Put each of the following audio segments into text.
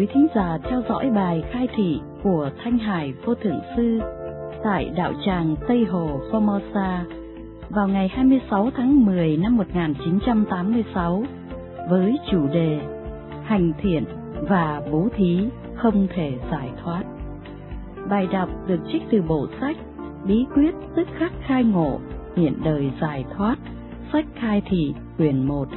quý thính giả theo dõi bài khai thị của Thanh Hải Vô Thượng Sư tại đạo tràng Tây Hồ Formosa vào ngày 26 tháng 10 năm 1986 với chủ đề Hành thiện và bố thí không thể giải thoát. Bài đọc được trích từ bộ sách Bí quyết tức khắc khai ngộ, hiện đời giải thoát, sách khai thị quyển 1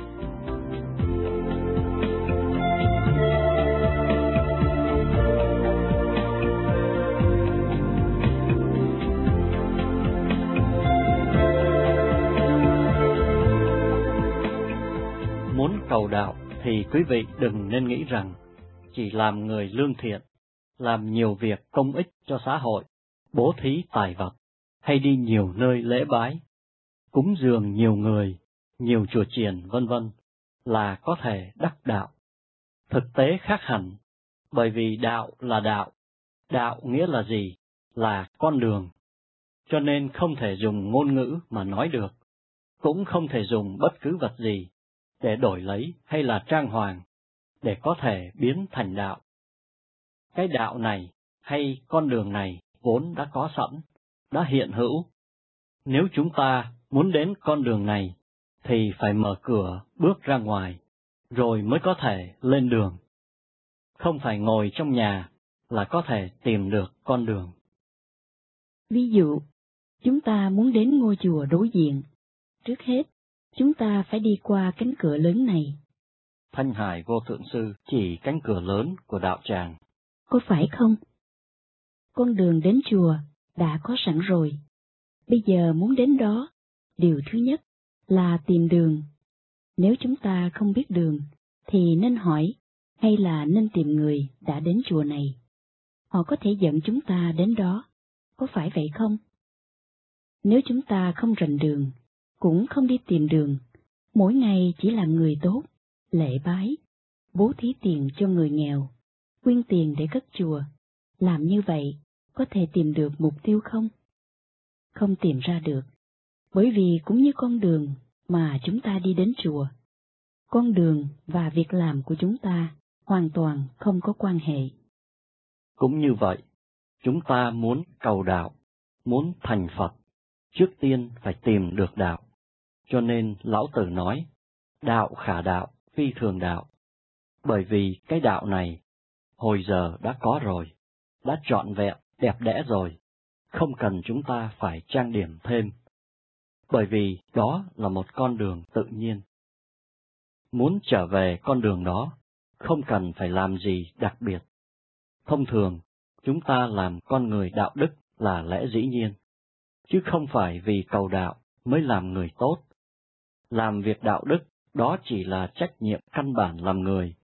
cầu đạo thì quý vị đừng nên nghĩ rằng chỉ làm người lương thiện, làm nhiều việc công ích cho xã hội, bố thí tài vật, hay đi nhiều nơi lễ bái, cúng dường nhiều người, nhiều chùa chiền vân vân là có thể đắc đạo. Thực tế khác hẳn, bởi vì đạo là đạo, đạo nghĩa là gì? Là con đường. Cho nên không thể dùng ngôn ngữ mà nói được, cũng không thể dùng bất cứ vật gì để đổi lấy hay là trang hoàng, để có thể biến thành đạo. Cái đạo này hay con đường này vốn đã có sẵn, đã hiện hữu. Nếu chúng ta muốn đến con đường này, thì phải mở cửa bước ra ngoài, rồi mới có thể lên đường. Không phải ngồi trong nhà là có thể tìm được con đường. Ví dụ, chúng ta muốn đến ngôi chùa đối diện. Trước hết, chúng ta phải đi qua cánh cửa lớn này. Thanh Hải Vô Thượng Sư chỉ cánh cửa lớn của đạo tràng. Có phải không? Con đường đến chùa đã có sẵn rồi. Bây giờ muốn đến đó, điều thứ nhất là tìm đường. Nếu chúng ta không biết đường, thì nên hỏi, hay là nên tìm người đã đến chùa này. Họ có thể dẫn chúng ta đến đó, có phải vậy không? Nếu chúng ta không rành đường, cũng không đi tìm đường, mỗi ngày chỉ làm người tốt, lễ bái, bố thí tiền cho người nghèo, quyên tiền để cất chùa. Làm như vậy, có thể tìm được mục tiêu không? Không tìm ra được, bởi vì cũng như con đường mà chúng ta đi đến chùa. Con đường và việc làm của chúng ta hoàn toàn không có quan hệ. Cũng như vậy, chúng ta muốn cầu đạo, muốn thành Phật, trước tiên phải tìm được đạo. Cho nên lão tử nói, đạo khả đạo, phi thường đạo. Bởi vì cái đạo này, hồi giờ đã có rồi, đã trọn vẹn, đẹp đẽ rồi, không cần chúng ta phải trang điểm thêm. Bởi vì đó là một con đường tự nhiên. Muốn trở về con đường đó, không cần phải làm gì đặc biệt. Thông thường, chúng ta làm con người đạo đức là lẽ dĩ nhiên, chứ không phải vì cầu đạo mới làm người tốt, làm việc đạo đức đó chỉ là trách nhiệm căn bản làm người,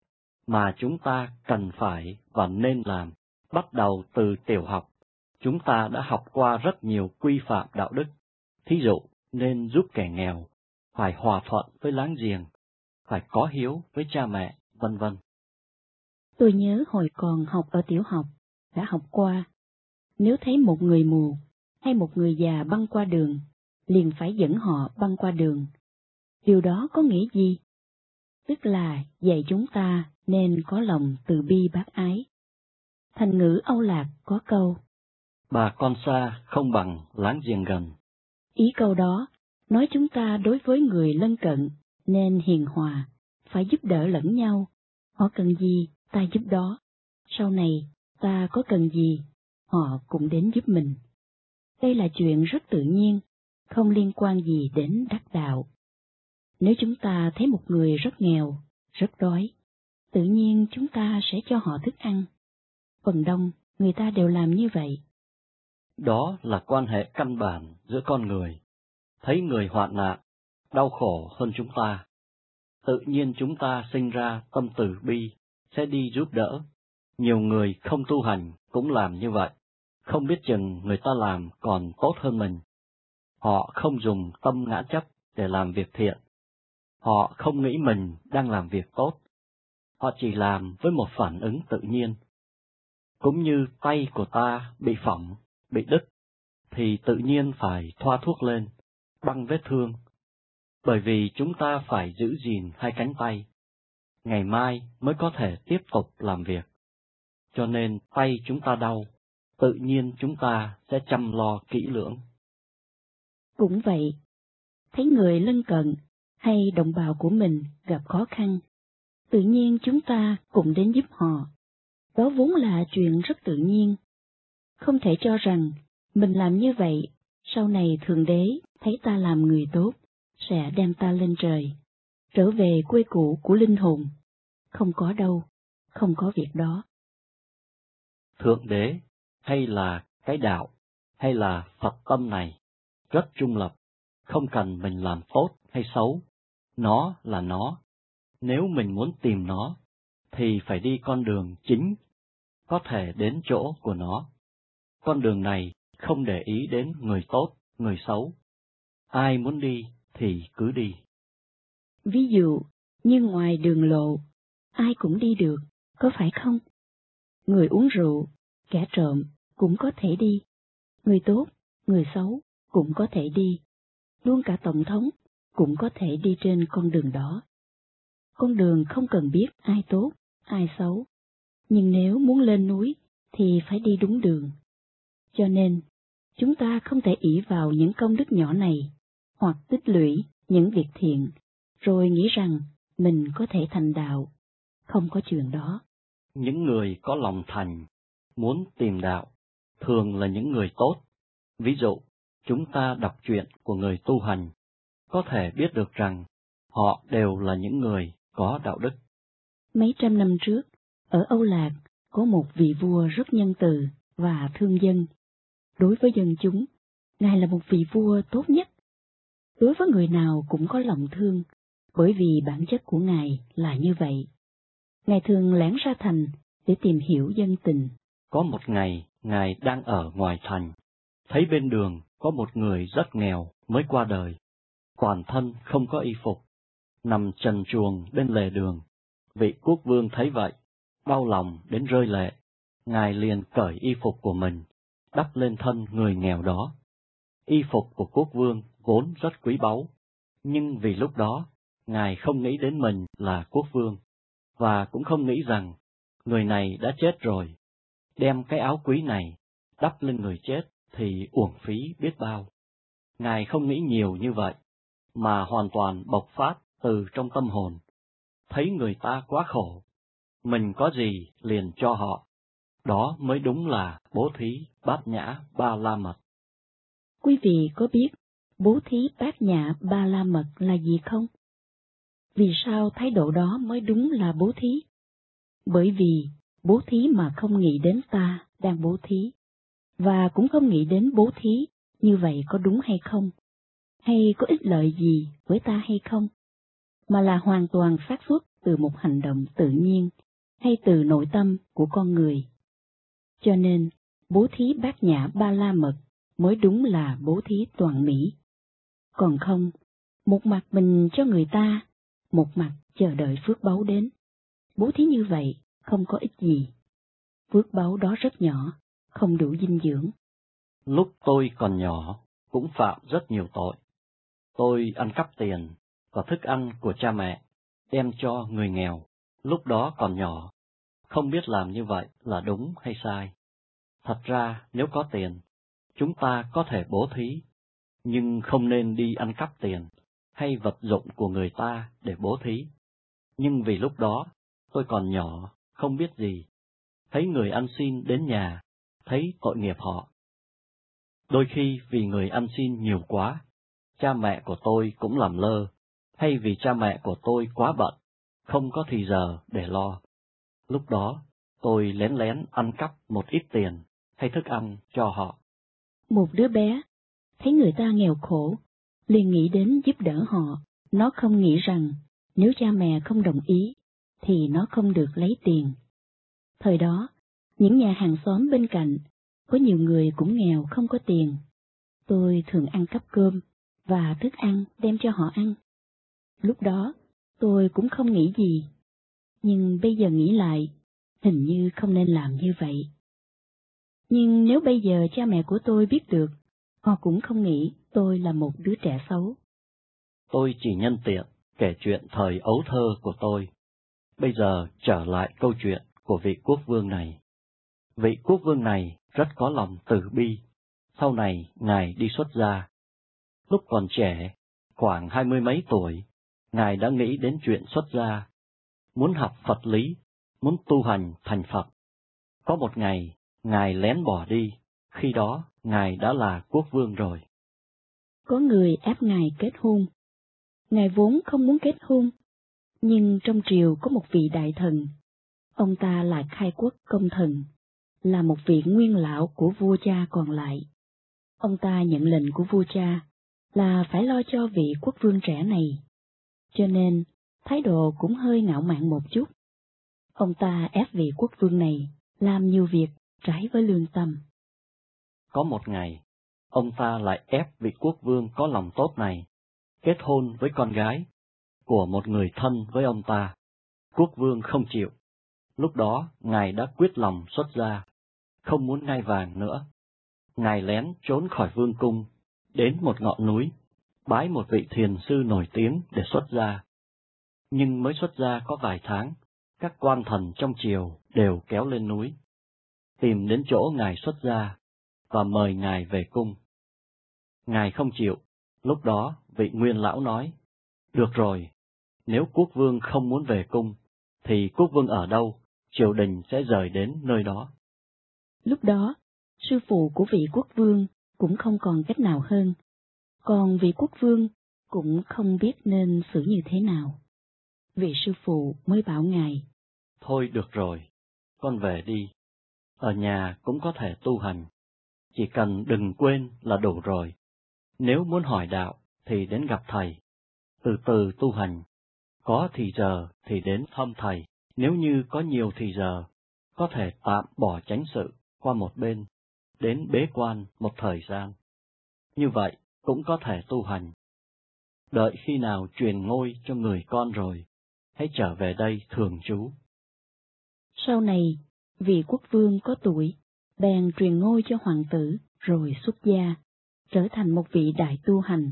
mà chúng ta cần phải và nên làm, bắt đầu từ tiểu học. Chúng ta đã học qua rất nhiều quy phạm đạo đức, thí dụ nên giúp kẻ nghèo, phải hòa thuận với láng giềng, phải có hiếu với cha mẹ, vân vân. Tôi nhớ hồi còn học ở tiểu học, đã học qua, nếu thấy một người mù hay một người già băng qua đường, liền phải dẫn họ băng qua đường, Điều đó có nghĩa gì? Tức là dạy chúng ta nên có lòng từ bi bác ái. Thành ngữ Âu Lạc có câu Bà con xa không bằng láng giềng gần. Ý câu đó nói chúng ta đối với người lân cận nên hiền hòa, phải giúp đỡ lẫn nhau. Họ cần gì, ta giúp đó. Sau này, ta có cần gì, họ cũng đến giúp mình. Đây là chuyện rất tự nhiên, không liên quan gì đến đắc đạo. Nếu chúng ta thấy một người rất nghèo, rất đói, tự nhiên chúng ta sẽ cho họ thức ăn. Phần đông, người ta đều làm như vậy. Đó là quan hệ căn bản giữa con người. Thấy người hoạn nạn, đau khổ hơn chúng ta. Tự nhiên chúng ta sinh ra tâm từ bi, sẽ đi giúp đỡ. Nhiều người không tu hành cũng làm như vậy. Không biết chừng người ta làm còn tốt hơn mình. Họ không dùng tâm ngã chấp để làm việc thiện, Họ không nghĩ mình đang làm việc tốt. Họ chỉ làm với một phản ứng tự nhiên. Cũng như tay của ta bị phỏng, bị đứt, thì tự nhiên phải thoa thuốc lên, băng vết thương. Bởi vì chúng ta phải giữ gìn hai cánh tay. Ngày mai mới có thể tiếp tục làm việc. cho nên tay chúng ta đau, tự nhiên chúng ta sẽ chăm lo kỹ lưỡng. Cũng vậy, thấy người lân cận hay đồng bào của mình gặp khó khăn, tự nhiên chúng ta cùng đến giúp họ. Đó vốn là chuyện rất tự nhiên. Không thể cho rằng mình làm như vậy, sau này Thượng Đế thấy ta làm người tốt, sẽ đem ta lên trời, trở về quê cũ của linh hồn. Không có đâu, không có việc đó. Thượng Đế, hay là cái đạo, hay là Phật tâm này, rất trung lập, không cần mình làm tốt hay xấu, nó là nó. Nếu mình muốn tìm nó, thì phải đi con đường chính, có thể đến chỗ của nó. Con đường này không để ý đến người tốt, người xấu. Ai muốn đi thì cứ đi. Ví dụ, như ngoài đường lộ, ai cũng đi được, có phải không? Người uống rượu, kẻ trộm cũng có thể đi. Người tốt, người xấu cũng có thể đi. Luôn cả Tổng thống cũng có thể đi trên con đường đó. Con đường không cần biết ai tốt, ai xấu, nhưng nếu muốn lên núi thì phải đi đúng đường. Cho nên, chúng ta không thể ỷ vào những công đức nhỏ này, hoặc tích lũy những việc thiện, rồi nghĩ rằng mình có thể thành đạo. Không có chuyện đó. Những người có lòng thành, muốn tìm đạo, thường là những người tốt. Ví dụ, chúng ta đọc chuyện của người tu hành, có thể biết được rằng họ đều là những người có đạo đức. Mấy trăm năm trước, ở Âu Lạc có một vị vua rất nhân từ và thương dân. Đối với dân chúng, Ngài là một vị vua tốt nhất. Đối với người nào cũng có lòng thương, bởi vì bản chất của Ngài là như vậy. Ngài thường lẻn ra thành để tìm hiểu dân tình. Có một ngày, Ngài đang ở ngoài thành, thấy bên đường có một người rất nghèo mới qua đời, toàn thân không có y phục, nằm trần chuồng bên lề đường. Vị quốc vương thấy vậy, đau lòng đến rơi lệ, ngài liền cởi y phục của mình, đắp lên thân người nghèo đó. Y phục của quốc vương vốn rất quý báu, nhưng vì lúc đó, ngài không nghĩ đến mình là quốc vương, và cũng không nghĩ rằng người này đã chết rồi. Đem cái áo quý này đắp lên người chết thì uổng phí biết bao. Ngài không nghĩ nhiều như vậy, mà hoàn toàn bộc phát từ trong tâm hồn. Thấy người ta quá khổ, mình có gì liền cho họ. Đó mới đúng là bố thí bát nhã ba la mật. Quý vị có biết bố thí bát nhã ba la mật là gì không? Vì sao thái độ đó mới đúng là bố thí? Bởi vì bố thí mà không nghĩ đến ta đang bố thí, và cũng không nghĩ đến bố thí, như vậy có đúng hay không? Hay có ích lợi gì với ta hay không? Mà là hoàn toàn phát xuất từ một hành động tự nhiên hay từ nội tâm của con người. Cho nên, bố thí bát nhã ba la mật mới đúng là bố thí toàn mỹ. Còn không, một mặt mình cho người ta, một mặt chờ đợi phước báu đến. Bố thí như vậy không có ích gì. Phước báu đó rất nhỏ, không đủ dinh dưỡng. Lúc tôi còn nhỏ, cũng phạm rất nhiều tội. Tôi ăn cắp tiền và thức ăn của cha mẹ, đem cho người nghèo lúc đó còn nhỏ, không biết làm như vậy là đúng hay sai. Thật ra, nếu có tiền, chúng ta có thể bố thí, nhưng không nên đi ăn cắp tiền hay vật dụng của người ta để bố thí. Nhưng vì lúc đó, tôi còn nhỏ, không biết gì, thấy người ăn xin đến nhà, thấy tội nghiệp họ. Đôi khi vì người ăn xin nhiều quá, cha mẹ của tôi cũng làm lơ, hay vì cha mẹ của tôi quá bận, không có thì giờ để lo. Lúc đó, tôi lén lén ăn cắp một ít tiền hay thức ăn cho họ. Một đứa bé, thấy người ta nghèo khổ, liền nghĩ đến giúp đỡ họ. Nó không nghĩ rằng nếu cha mẹ không đồng ý, thì nó không được lấy tiền. Thời đó, những nhà hàng xóm bên cạnh, có nhiều người cũng nghèo không có tiền. Tôi thường ăn cắp cơm và thức ăn đem cho họ ăn. Lúc đó, Tôi cũng không nghĩ gì, nhưng bây giờ nghĩ lại, hình như không nên làm như vậy. Nhưng nếu bây giờ cha mẹ của tôi biết được, họ cũng không nghĩ tôi là một đứa trẻ xấu. Tôi chỉ nhân tiện kể chuyện thời ấu thơ của tôi. Bây giờ trở lại câu chuyện của vị quốc vương này. Vị quốc vương này rất có lòng từ bi, sau này Ngài đi xuất gia. Lúc còn trẻ, khoảng hai mươi mấy tuổi, Ngài đã nghĩ đến chuyện xuất gia, muốn học Phật lý, muốn tu hành thành Phật. Có một ngày, Ngài lén bỏ đi, khi đó Ngài đã là quốc vương rồi. Có người ép Ngài kết hôn. Ngài vốn không muốn kết hôn, nhưng trong triều có một vị đại thần. Ông ta là khai quốc công thần, là một vị nguyên lão của vua cha còn lại. Ông ta nhận lệnh của vua cha là phải lo cho vị quốc vương trẻ này. Cho nên, thái độ cũng hơi ngạo mạn một chút. Ông ta ép vị quốc vương này làm nhiều việc trái với lương tâm. Có một ngày, ông ta lại ép vị quốc vương có lòng tốt này kết hôn với con gái của một người thân với ông ta. Quốc vương không chịu. Lúc đó, ngài đã quyết lòng xuất gia, không muốn ngai vàng nữa. Ngài lén trốn khỏi vương cung, đến một ngọn núi, bái một vị thiền sư nổi tiếng để xuất gia. Nhưng mới xuất gia có vài tháng, các quan thần trong triều đều kéo lên núi, tìm đến chỗ ngài xuất gia và mời ngài về cung. Ngài không chịu, lúc đó vị nguyên lão nói, được rồi, nếu quốc vương không muốn về cung, thì quốc vương ở đâu, triều đình sẽ rời đến nơi đó. Lúc đó, sư phụ của vị quốc vương cũng không còn cách nào hơn, còn vị quốc vương cũng không biết nên xử như thế nào. Vị sư phụ mới bảo ngài. Thôi được rồi, con về đi. Ở nhà cũng có thể tu hành. Chỉ cần đừng quên là đủ rồi. Nếu muốn hỏi đạo thì đến gặp thầy. Từ từ tu hành. Có thì giờ thì đến thăm thầy. Nếu như có nhiều thì giờ, có thể tạm bỏ tránh sự qua một bên, đến bế quan một thời gian. Như vậy cũng có thể tu hành. Đợi khi nào truyền ngôi cho người con rồi, hãy trở về đây thường trú. Sau này, vị quốc vương có tuổi, bèn truyền ngôi cho hoàng tử, rồi xuất gia, trở thành một vị đại tu hành,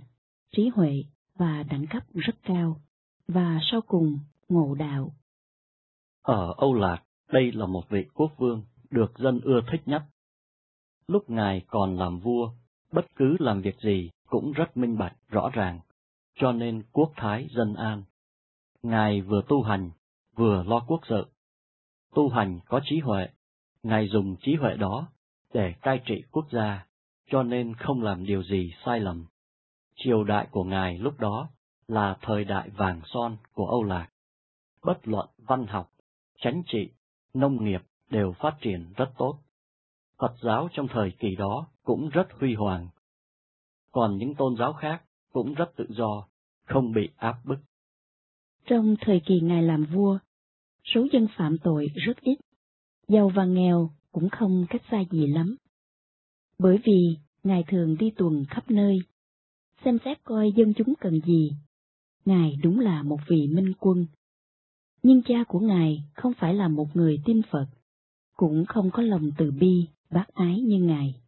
trí huệ và đẳng cấp rất cao, và sau cùng ngộ đạo. Ở Âu Lạc, đây là một vị quốc vương được dân ưa thích nhất. Lúc ngài còn làm vua, bất cứ làm việc gì cũng rất minh bạch, rõ ràng, cho nên quốc thái dân an. Ngài vừa tu hành, vừa lo quốc sự. Tu hành có trí huệ, Ngài dùng trí huệ đó để cai trị quốc gia, cho nên không làm điều gì sai lầm. Triều đại của Ngài lúc đó là thời đại vàng son của Âu Lạc. Bất luận văn học, chánh trị, nông nghiệp đều phát triển rất tốt. Phật giáo trong thời kỳ đó cũng rất huy hoàng. Còn những tôn giáo khác cũng rất tự do, không bị áp bức. Trong thời kỳ Ngài làm vua, số dân phạm tội rất ít, giàu và nghèo cũng không cách xa gì lắm. Bởi vì Ngài thường đi tuần khắp nơi, xem xét coi dân chúng cần gì. Ngài đúng là một vị minh quân. Nhưng cha của Ngài không phải là một người tin Phật, cũng không có lòng từ bi, bác ái như Ngài.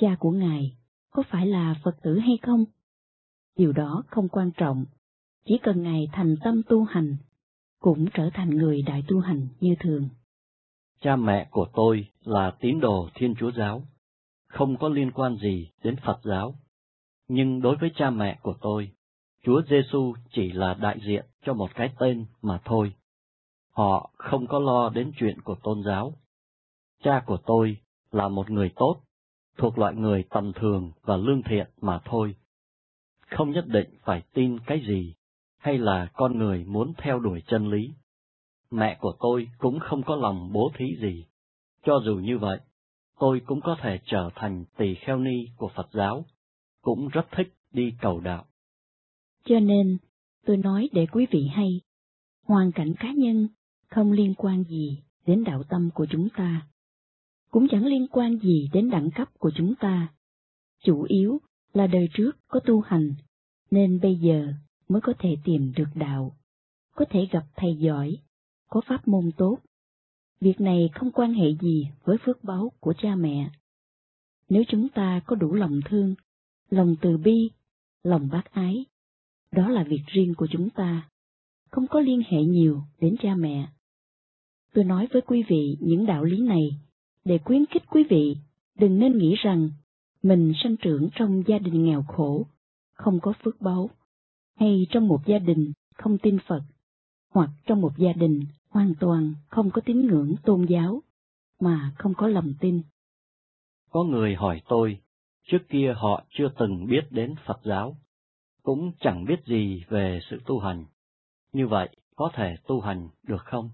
Cha của Ngài có phải là Phật tử hay không? Điều đó không quan trọng, chỉ cần Ngài thành tâm tu hành, cũng trở thành người đại tu hành như thường. Cha mẹ của tôi là tín đồ Thiên Chúa Giáo, không có liên quan gì đến Phật giáo. Nhưng đối với cha mẹ của tôi, Chúa Giêsu chỉ là đại diện cho một cái tên mà thôi. Họ không có lo đến chuyện của tôn giáo. Cha của tôi là một người tốt, thuộc loại người tầm thường và lương thiện mà thôi. Không nhất định phải tin cái gì, hay là con người muốn theo đuổi chân lý. Mẹ của tôi cũng không có lòng bố thí gì. Cho dù như vậy, tôi cũng có thể trở thành tỳ kheo ni của Phật giáo, cũng rất thích đi cầu đạo. Cho nên, tôi nói để quý vị hay, hoàn cảnh cá nhân không liên quan gì đến đạo tâm của chúng ta, cũng chẳng liên quan gì đến đẳng cấp của chúng ta. Chủ yếu là đời trước có tu hành, nên bây giờ mới có thể tìm được đạo, có thể gặp thầy giỏi, có pháp môn tốt. Việc này không quan hệ gì với phước báu của cha mẹ. Nếu chúng ta có đủ lòng thương, lòng từ bi, lòng bác ái, đó là việc riêng của chúng ta, không có liên hệ nhiều đến cha mẹ. Tôi nói với quý vị những đạo lý này để khuyến khích quý vị đừng nên nghĩ rằng mình sanh trưởng trong gia đình nghèo khổ, không có phước báu, hay trong một gia đình không tin Phật, hoặc trong một gia đình hoàn toàn không có tín ngưỡng tôn giáo, mà không có lòng tin. Có người hỏi tôi, trước kia họ chưa từng biết đến Phật giáo, cũng chẳng biết gì về sự tu hành. Như vậy, có thể tu hành được không?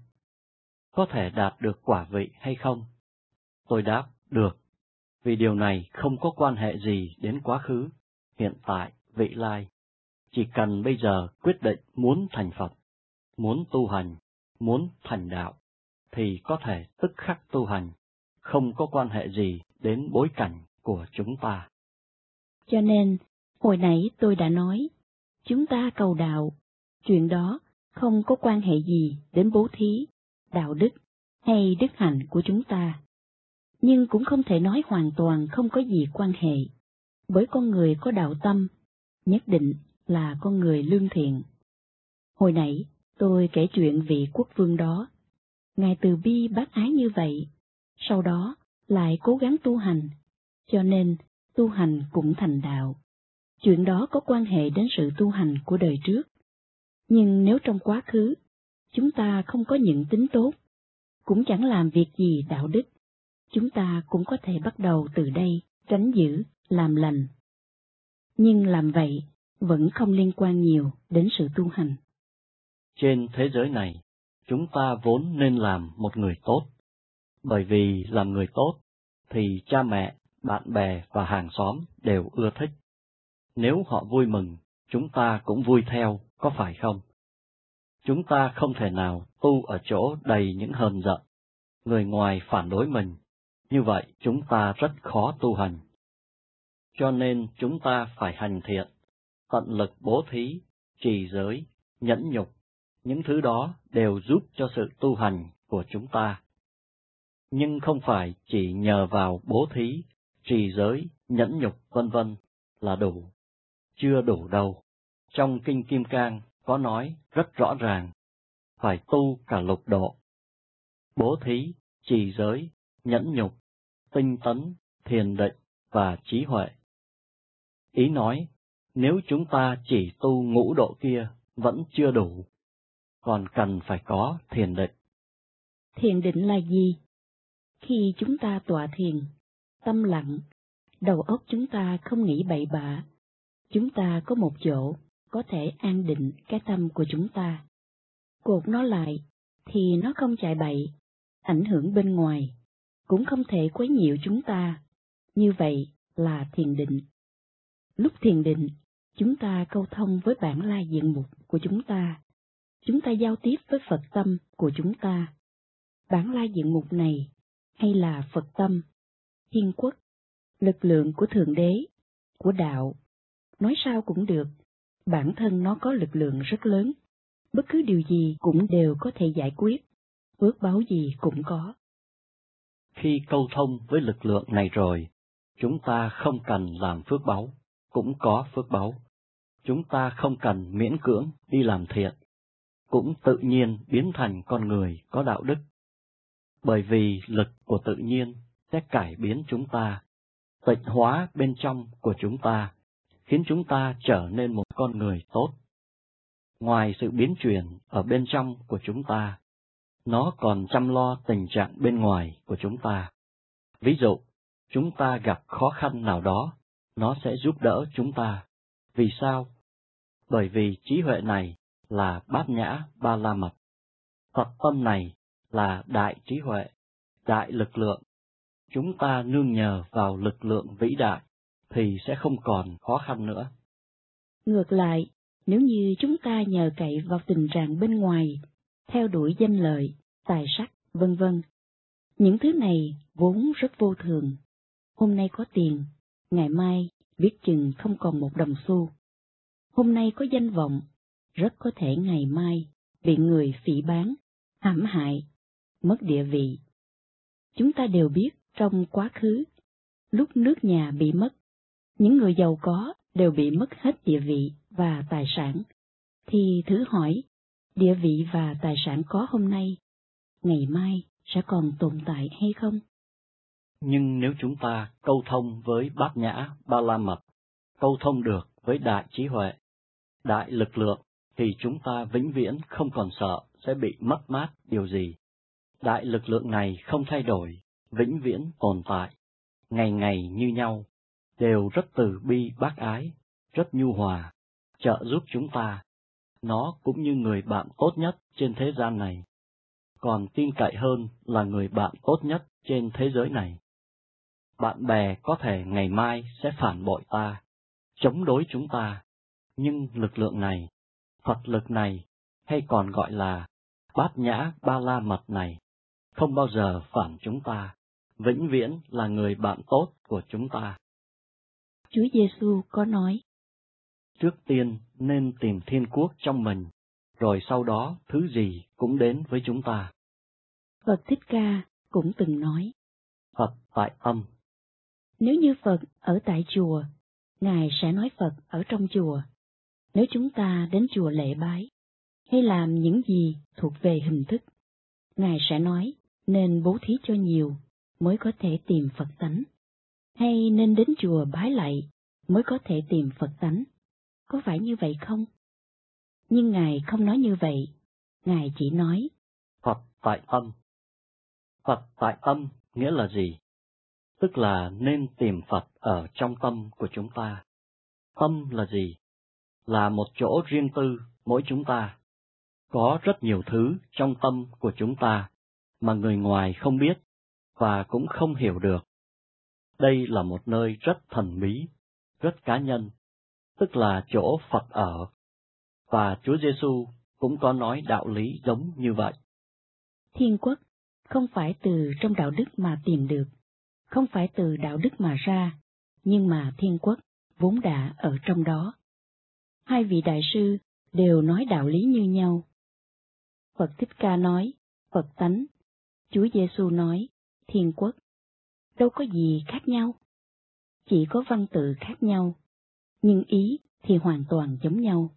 Có thể đạt được quả vị hay không? Tôi đáp, được, vì điều này không có quan hệ gì đến quá khứ, hiện tại, vị lai. Chỉ cần bây giờ quyết định muốn thành Phật, muốn tu hành, muốn thành đạo, thì có thể tức khắc tu hành, không có quan hệ gì đến bối cảnh của chúng ta. Cho nên, hồi nãy tôi đã nói, chúng ta cầu đạo, chuyện đó không có quan hệ gì đến bố thí, đạo đức hay đức hạnh của chúng ta. Nhưng cũng không thể nói hoàn toàn không có gì quan hệ, bởi con người có đạo tâm, nhất định là con người lương thiện. Hồi nãy, tôi kể chuyện vị quốc vương đó. Ngài từ bi bác ái như vậy, sau đó lại cố gắng tu hành, cho nên tu hành cũng thành đạo. Chuyện đó có quan hệ đến sự tu hành của đời trước. Nhưng nếu trong quá khứ, chúng ta không có những tính tốt, cũng chẳng làm việc gì đạo đức, chúng ta cũng có thể bắt đầu từ đây tránh giữ, làm lành. Nhưng làm vậy vẫn không liên quan nhiều đến sự tu hành. Trên thế giới này, chúng ta vốn nên làm một người tốt, bởi vì làm người tốt thì cha mẹ, bạn bè và hàng xóm đều ưa thích. Nếu họ vui mừng, chúng ta cũng vui theo, có phải không? Chúng ta không thể nào tu ở chỗ đầy những hờn giận, người ngoài phản đối mình, như vậy chúng ta rất khó tu hành. Cho nên chúng ta phải hành thiện, tận lực bố thí, trì giới, nhẫn nhục, những thứ đó đều giúp cho sự tu hành của chúng ta. Nhưng không phải chỉ nhờ vào bố thí, trì giới, nhẫn nhục vân vân là đủ. Chưa đủ đâu. Trong Kinh Kim Cang có nói rất rõ ràng, phải tu cả lục độ. Bố thí, trì giới, nhẫn nhục, tinh tấn, thiền định và trí huệ. Ý nói, nếu chúng ta chỉ tu ngũ độ kia vẫn chưa đủ, còn cần phải có thiền định. Thiền định là gì? Khi chúng ta tọa thiền, tâm lặng, đầu óc chúng ta không nghĩ bậy bạ, chúng ta có một chỗ có thể an định cái tâm của chúng ta. Cột nó lại, thì nó không chạy bậy, ảnh hưởng bên ngoài, cũng không thể quấy nhiễu chúng ta. Như vậy là thiền định. Lúc thiền định, chúng ta câu thông với bản la diện mục của chúng ta. Chúng ta giao tiếp với Phật tâm của chúng ta. Bản la diện mục này, hay là Phật tâm, thiên quốc, lực lượng của Thượng Đế, của Đạo, nói sao cũng được, bản thân nó có lực lượng rất lớn, bất cứ điều gì cũng đều có thể giải quyết, ước báo gì cũng có. Khi câu thông với lực lượng này rồi, chúng ta không cần làm phước báu, cũng có phước báu. Chúng ta không cần miễn cưỡng đi làm thiện, cũng tự nhiên biến thành con người có đạo đức. Bởi vì lực của tự nhiên sẽ cải biến chúng ta, tịnh hóa bên trong của chúng ta, khiến chúng ta trở nên một con người tốt. Ngoài sự biến chuyển ở bên trong của chúng ta, nó còn chăm lo tình trạng bên ngoài của chúng ta. Ví dụ, chúng ta gặp khó khăn nào đó, nó sẽ giúp đỡ chúng ta. Vì sao? Bởi vì trí huệ này là bát nhã ba la mật. Phật tâm này là đại trí huệ, đại lực lượng. Chúng ta nương nhờ vào lực lượng vĩ đại, thì sẽ không còn khó khăn nữa. Ngược lại, nếu như chúng ta nhờ cậy vào tình trạng bên ngoài, theo đuổi danh lợi, tài sắc, vân vân, những thứ này vốn rất vô thường. Hôm nay có tiền, ngày mai biết chừng không còn một đồng xu. Hôm nay có danh vọng, rất có thể ngày mai bị người phỉ bán, hãm hại, mất địa vị. Chúng ta đều biết trong quá khứ, lúc nước nhà bị mất, những người giàu có đều bị mất hết địa vị và tài sản, thì thử hỏi, địa vị và tài sản có hôm nay, ngày mai sẽ còn tồn tại hay không? Nhưng nếu chúng ta câu thông với bát nhã ba la mật, câu thông được với đại trí huệ, đại lực lượng, thì chúng ta vĩnh viễn không còn sợ sẽ bị mất mát điều gì. Đại lực lượng này không thay đổi, vĩnh viễn tồn tại, ngày ngày như nhau, đều rất từ bi bác ái, rất nhu hòa, trợ giúp chúng ta. Nó cũng như người bạn tốt nhất trên thế gian này. Còn tin cậy hơn là người bạn tốt nhất trên thế giới này. Bạn bè có thể ngày mai sẽ phản bội ta, chống đối chúng ta, nhưng lực lượng này, Phật lực này, hay còn gọi là bát nhã ba la mật này, không bao giờ phản chúng ta, vĩnh viễn là người bạn tốt của chúng ta. Chúa Giêsu có nói: Trước tiên nên tìm thiên quốc trong mình, rồi sau đó thứ gì cũng đến với chúng ta. Phật Thích Ca cũng từng nói: Phật tại âm. Nếu như Phật ở tại chùa, Ngài sẽ nói Phật ở trong chùa. Nếu chúng ta đến chùa lễ bái, hay làm những gì thuộc về hình thức, Ngài sẽ nói nên bố thí cho nhiều mới có thể tìm Phật tánh, hay nên đến chùa bái lạy mới có thể tìm Phật tánh. Có phải như vậy không? Nhưng Ngài không nói như vậy, Ngài chỉ nói Phật tại âm. Phật tại âm nghĩa là gì? Tức là nên tìm Phật ở trong tâm của chúng ta. Tâm là gì? Là một chỗ riêng tư mỗi chúng ta. Có rất nhiều thứ trong tâm của chúng ta mà người ngoài không biết và cũng không hiểu được. Đây là một nơi rất thần bí, rất cá nhân, tức là chỗ Phật ở. Và Chúa Giêsu cũng có nói đạo lý giống như vậy. Thiên quốc không phải từ trong đạo đức mà tìm được, không phải từ đạo đức mà ra, nhưng mà thiên quốc vốn đã ở trong đó. Hai vị đại sư đều nói đạo lý như nhau. Phật Thích Ca nói, Phật tánh, Chúa Giêsu nói, thiên quốc. Đâu có gì khác nhau. Chỉ có văn tự khác nhau, nhưng ý thì hoàn toàn giống nhau.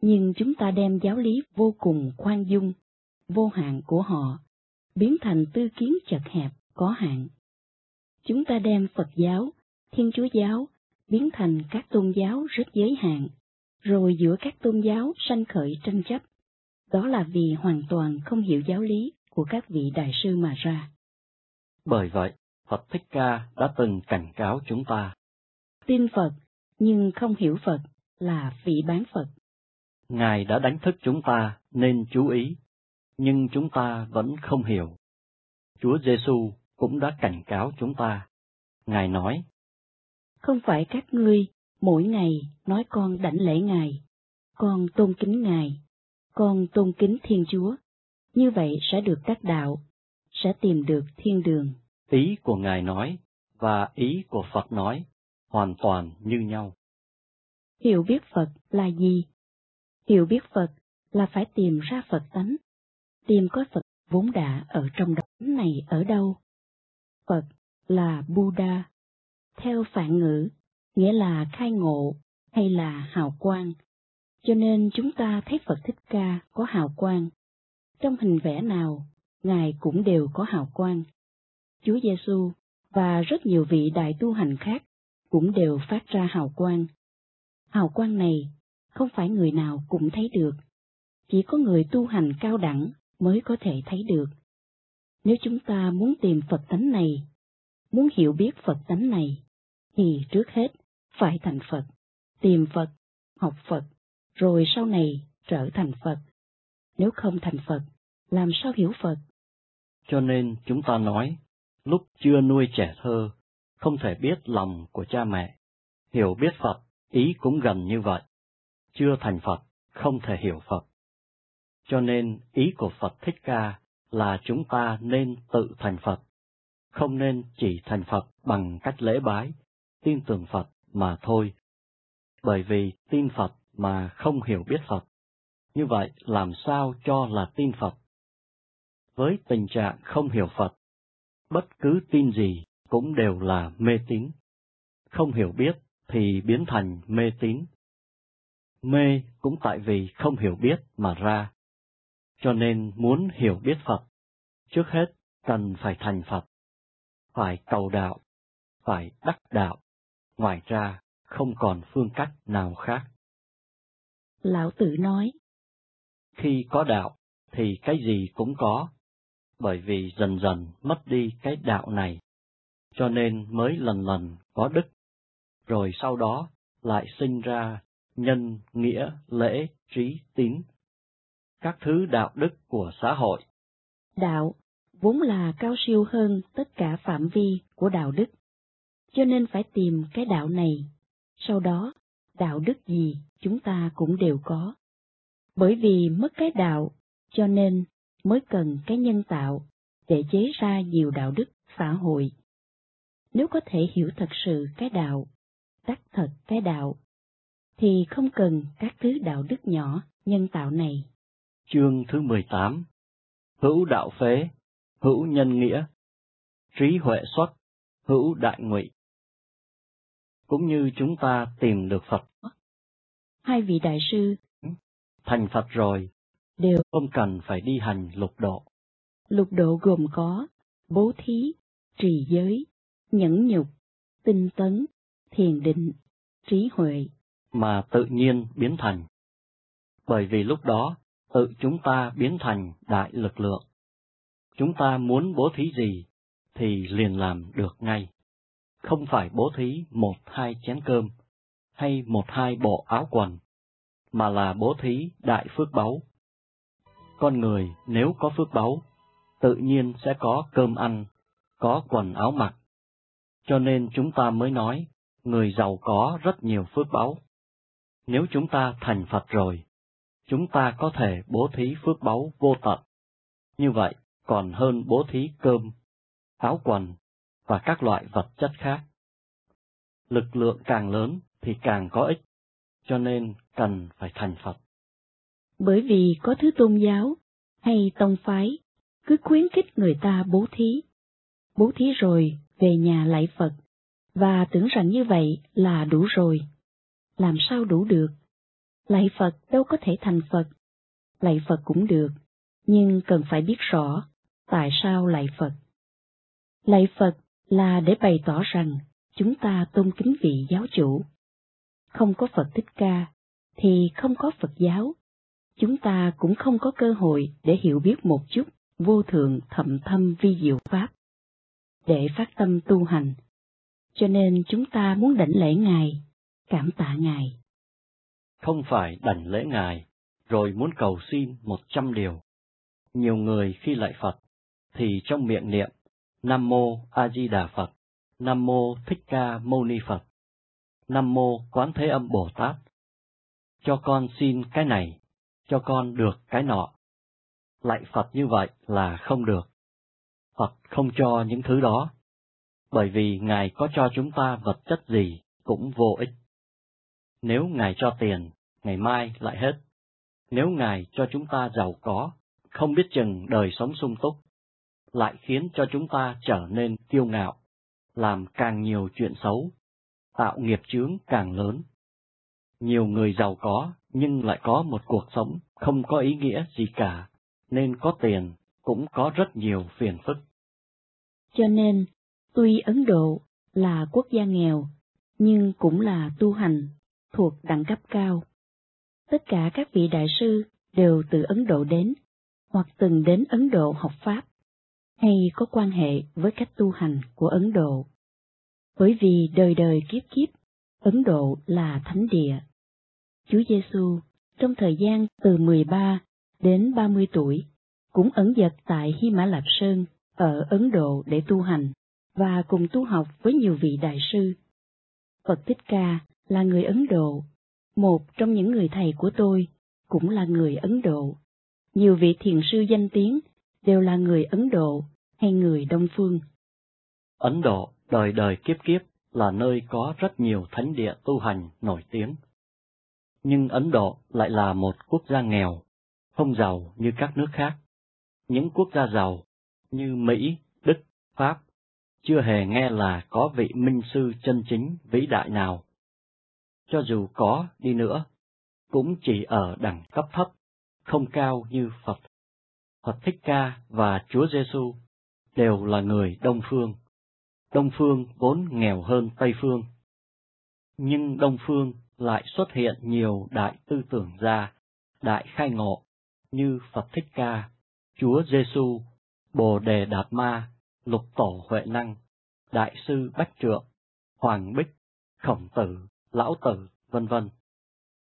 Nhưng chúng ta đem giáo lý vô cùng khoan dung, vô hạn của họ, biến thành tư kiến chật hẹp, có hạn. Chúng ta đem Phật giáo, Thiên Chúa giáo, biến thành các tôn giáo rất giới hạn, rồi giữa các tôn giáo sanh khởi tranh chấp. Đó là vì hoàn toàn không hiểu giáo lý của các vị đại sư mà ra. Bởi vậy, Phật Thích Ca đã từng cảnh cáo chúng ta. Tin Phật, nhưng không hiểu Phật, là vị bán Phật. Ngài đã đánh thức chúng ta nên chú ý, nhưng chúng ta vẫn không hiểu. Chúa Giêsu cũng đã cảnh cáo chúng ta. Ngài nói, Không phải các ngươi mỗi ngày nói con đảnh lễ Ngài, con tôn kính Ngài, con tôn kính Thiên Chúa, như vậy sẽ được đắc đạo, sẽ tìm được thiên đường. Ý của Ngài nói và ý của Phật nói hoàn toàn như nhau. Hiểu biết Phật là gì? Hiểu biết Phật là phải tìm ra Phật tánh, tìm có Phật vốn đã ở trong đó này ở đâu. Phật là Buddha, theo phản ngữ, nghĩa là khai ngộ hay là hào quang. Cho nên chúng ta thấy Phật Thích Ca có hào quang. Trong hình vẽ nào, Ngài cũng đều có hào quang. Chúa Giêsu và rất nhiều vị đại tu hành khác cũng đều phát ra hào quang. Hào quang này không phải người nào cũng thấy được, chỉ có người tu hành cao đẳng mới có thể thấy được. Nếu chúng ta muốn tìm Phật tánh này, muốn hiểu biết Phật tánh này, thì trước hết phải thành Phật, tìm Phật, học Phật, rồi sau này trở thành Phật. Nếu không thành Phật, làm sao hiểu Phật? Cho nên chúng ta nói, lúc chưa nuôi trẻ thơ, không thể biết lòng của cha mẹ. Hiểu biết Phật, ý cũng gần như vậy. Chưa thành Phật, không thể hiểu Phật. Cho nên ý của Phật Thích Ca là chúng ta nên tự thành Phật, không nên chỉ thành Phật bằng cách lễ bái, tin tưởng Phật mà thôi. Bởi vì tin Phật mà không hiểu biết Phật, như vậy làm sao cho là tin Phật? Với tình trạng không hiểu Phật, bất cứ tin gì cũng đều là mê tín. Không hiểu biết thì biến thành mê tín. Mê cũng tại vì không hiểu biết mà ra. Cho nên muốn hiểu biết Phật, trước hết cần phải thành Phật. phải cầu đạo, phải đắc đạo, ngoài ra không còn phương cách nào khác. Lão Tử nói, Khi có đạo, thì cái gì cũng có, bởi vì dần dần mất đi cái đạo này, cho nên mới lần lần có đức, rồi sau đó lại sinh ra nhân, nghĩa, lễ, trí, tín, các thứ đạo đức của xã hội. đạo vốn là cao siêu hơn tất cả phạm vi của đạo đức, cho nên phải tìm cái đạo này, sau đó đạo đức gì chúng ta cũng đều có. Bởi vì mất cái đạo, cho nên mới cần cái nhân tạo để chế ra nhiều đạo đức xã hội. Nếu có thể hiểu thật sự cái đạo, đắc thật cái đạo, thì không cần các thứ đạo đức nhỏ nhân tạo này. Chương thứ 18 Hữu đạo phế, hữu nhân nghĩa, trí huệ xuất, hữu đại ngụy. Cũng như chúng ta tìm được Phật. Hai vị đại sư Thành Phật rồi, đều không cần phải đi hành lục độ. lục độ gồm có bố thí, trì giới, nhẫn nhục, tinh tấn, thiền định, trí huệ. mà tự nhiên biến thành. Bởi vì lúc đó, tự chúng ta biến thành đại lực lượng. Chúng ta muốn bố thí gì, thì liền làm được ngay. Không phải bố thí một hai chén cơm, hay một hai bộ áo quần, mà là bố thí đại phước báu. Con người nếu có phước báu, tự nhiên sẽ có cơm ăn, có quần áo mặc. Cho nên chúng ta mới nói, người giàu có rất nhiều phước báu. Nếu chúng ta thành Phật rồi, chúng ta có thể bố thí phước báu vô tận. Như vậy, còn hơn bố thí cơm, áo quần và các loại vật chất khác. Lực lượng càng lớn thì càng có ích, cho nên cần phải thành Phật. Bởi vì có thứ tôn giáo hay tông phái cứ khuyến khích người ta bố thí. Bố thí rồi về nhà lạy Phật, và tưởng rằng như vậy là đủ rồi. Làm sao đủ được? Lạy Phật đâu có thể thành Phật. Lạy Phật cũng được, nhưng cần phải biết rõ tại sao lạy Phật. Lạy Phật là để bày tỏ rằng chúng ta tôn kính vị giáo chủ. Không có Phật Thích Ca thì không có Phật giáo. Chúng ta cũng không có cơ hội để hiểu biết một chút vô thượng thậm thâm vi diệu pháp. Để phát tâm tu hành, cho nên chúng ta muốn đảnh lễ Ngài, cảm tạ Ngài. Không phải đảnh lễ Ngài, rồi muốn cầu xin một trăm điều. Nhiều người khi lại Phật, thì trong miệng niệm, Nam Mô A Di Đà Phật, Nam Mô Thích Ca Mâu Ni Phật, Nam Mô Quán Thế Âm Bồ Tát. Cho con xin cái này, cho con được cái nọ. Lạy Phật như vậy là không được hoặc không cho những thứ đó, bởi vì Ngài có cho chúng ta vật chất gì cũng vô ích. Nếu Ngài cho tiền, ngày mai lại hết. Nếu Ngài cho chúng ta giàu có, không biết chừng đời sống sung túc, lại khiến cho chúng ta trở nên kiêu ngạo, làm càng nhiều chuyện xấu, tạo nghiệp chướng càng lớn. Nhiều người giàu có nhưng lại có một cuộc sống không có ý nghĩa gì cả, nên có tiền cũng có rất nhiều phiền phức. Cho nên, tuy Ấn Độ là quốc gia nghèo, nhưng cũng là tu hành, thuộc đẳng cấp cao. Tất cả các vị đại sư đều từ Ấn Độ đến, hoặc từng đến Ấn Độ học Pháp, hay có quan hệ với cách tu hành của Ấn Độ. Bởi vì đời đời kiếp kiếp, Ấn Độ là thánh địa. Chúa Giêsu trong thời gian từ 13 đến 30 tuổi, cũng ẩn dật tại Hy Mã Lạp Sơn ở Ấn Độ để tu hành và cùng tu học với nhiều vị đại sư. Phật Thích Ca là người Ấn Độ, một trong những người thầy của tôi cũng là người Ấn Độ. Nhiều vị thiền sư danh tiếng đều là người Ấn Độ hay người Đông Phương. Ấn Độ đời đời kiếp kiếp là nơi có rất nhiều thánh địa tu hành nổi tiếng. Nhưng Ấn Độ lại là một quốc gia nghèo, không giàu như các nước khác. Những quốc gia giàu như Mỹ, Đức, Pháp chưa hề nghe là có vị minh sư chân chính vĩ đại nào. Cho dù có đi nữa, cũng chỉ ở đẳng cấp thấp, không cao như Phật. Phật Thích Ca và Chúa Giêsu đều là người Đông Phương, Đông Phương vốn nghèo hơn Tây Phương. Nhưng Đông Phương lại xuất hiện nhiều đại tư tưởng gia, đại khai ngộ như Phật Thích Ca, Chúa Giêsu, Bồ Đề Đạt Ma, Lục Tổ Huệ Năng, Đại sư Bách Trượng, Hoàng Bích, Khổng Tử, Lão Tử, vân vân.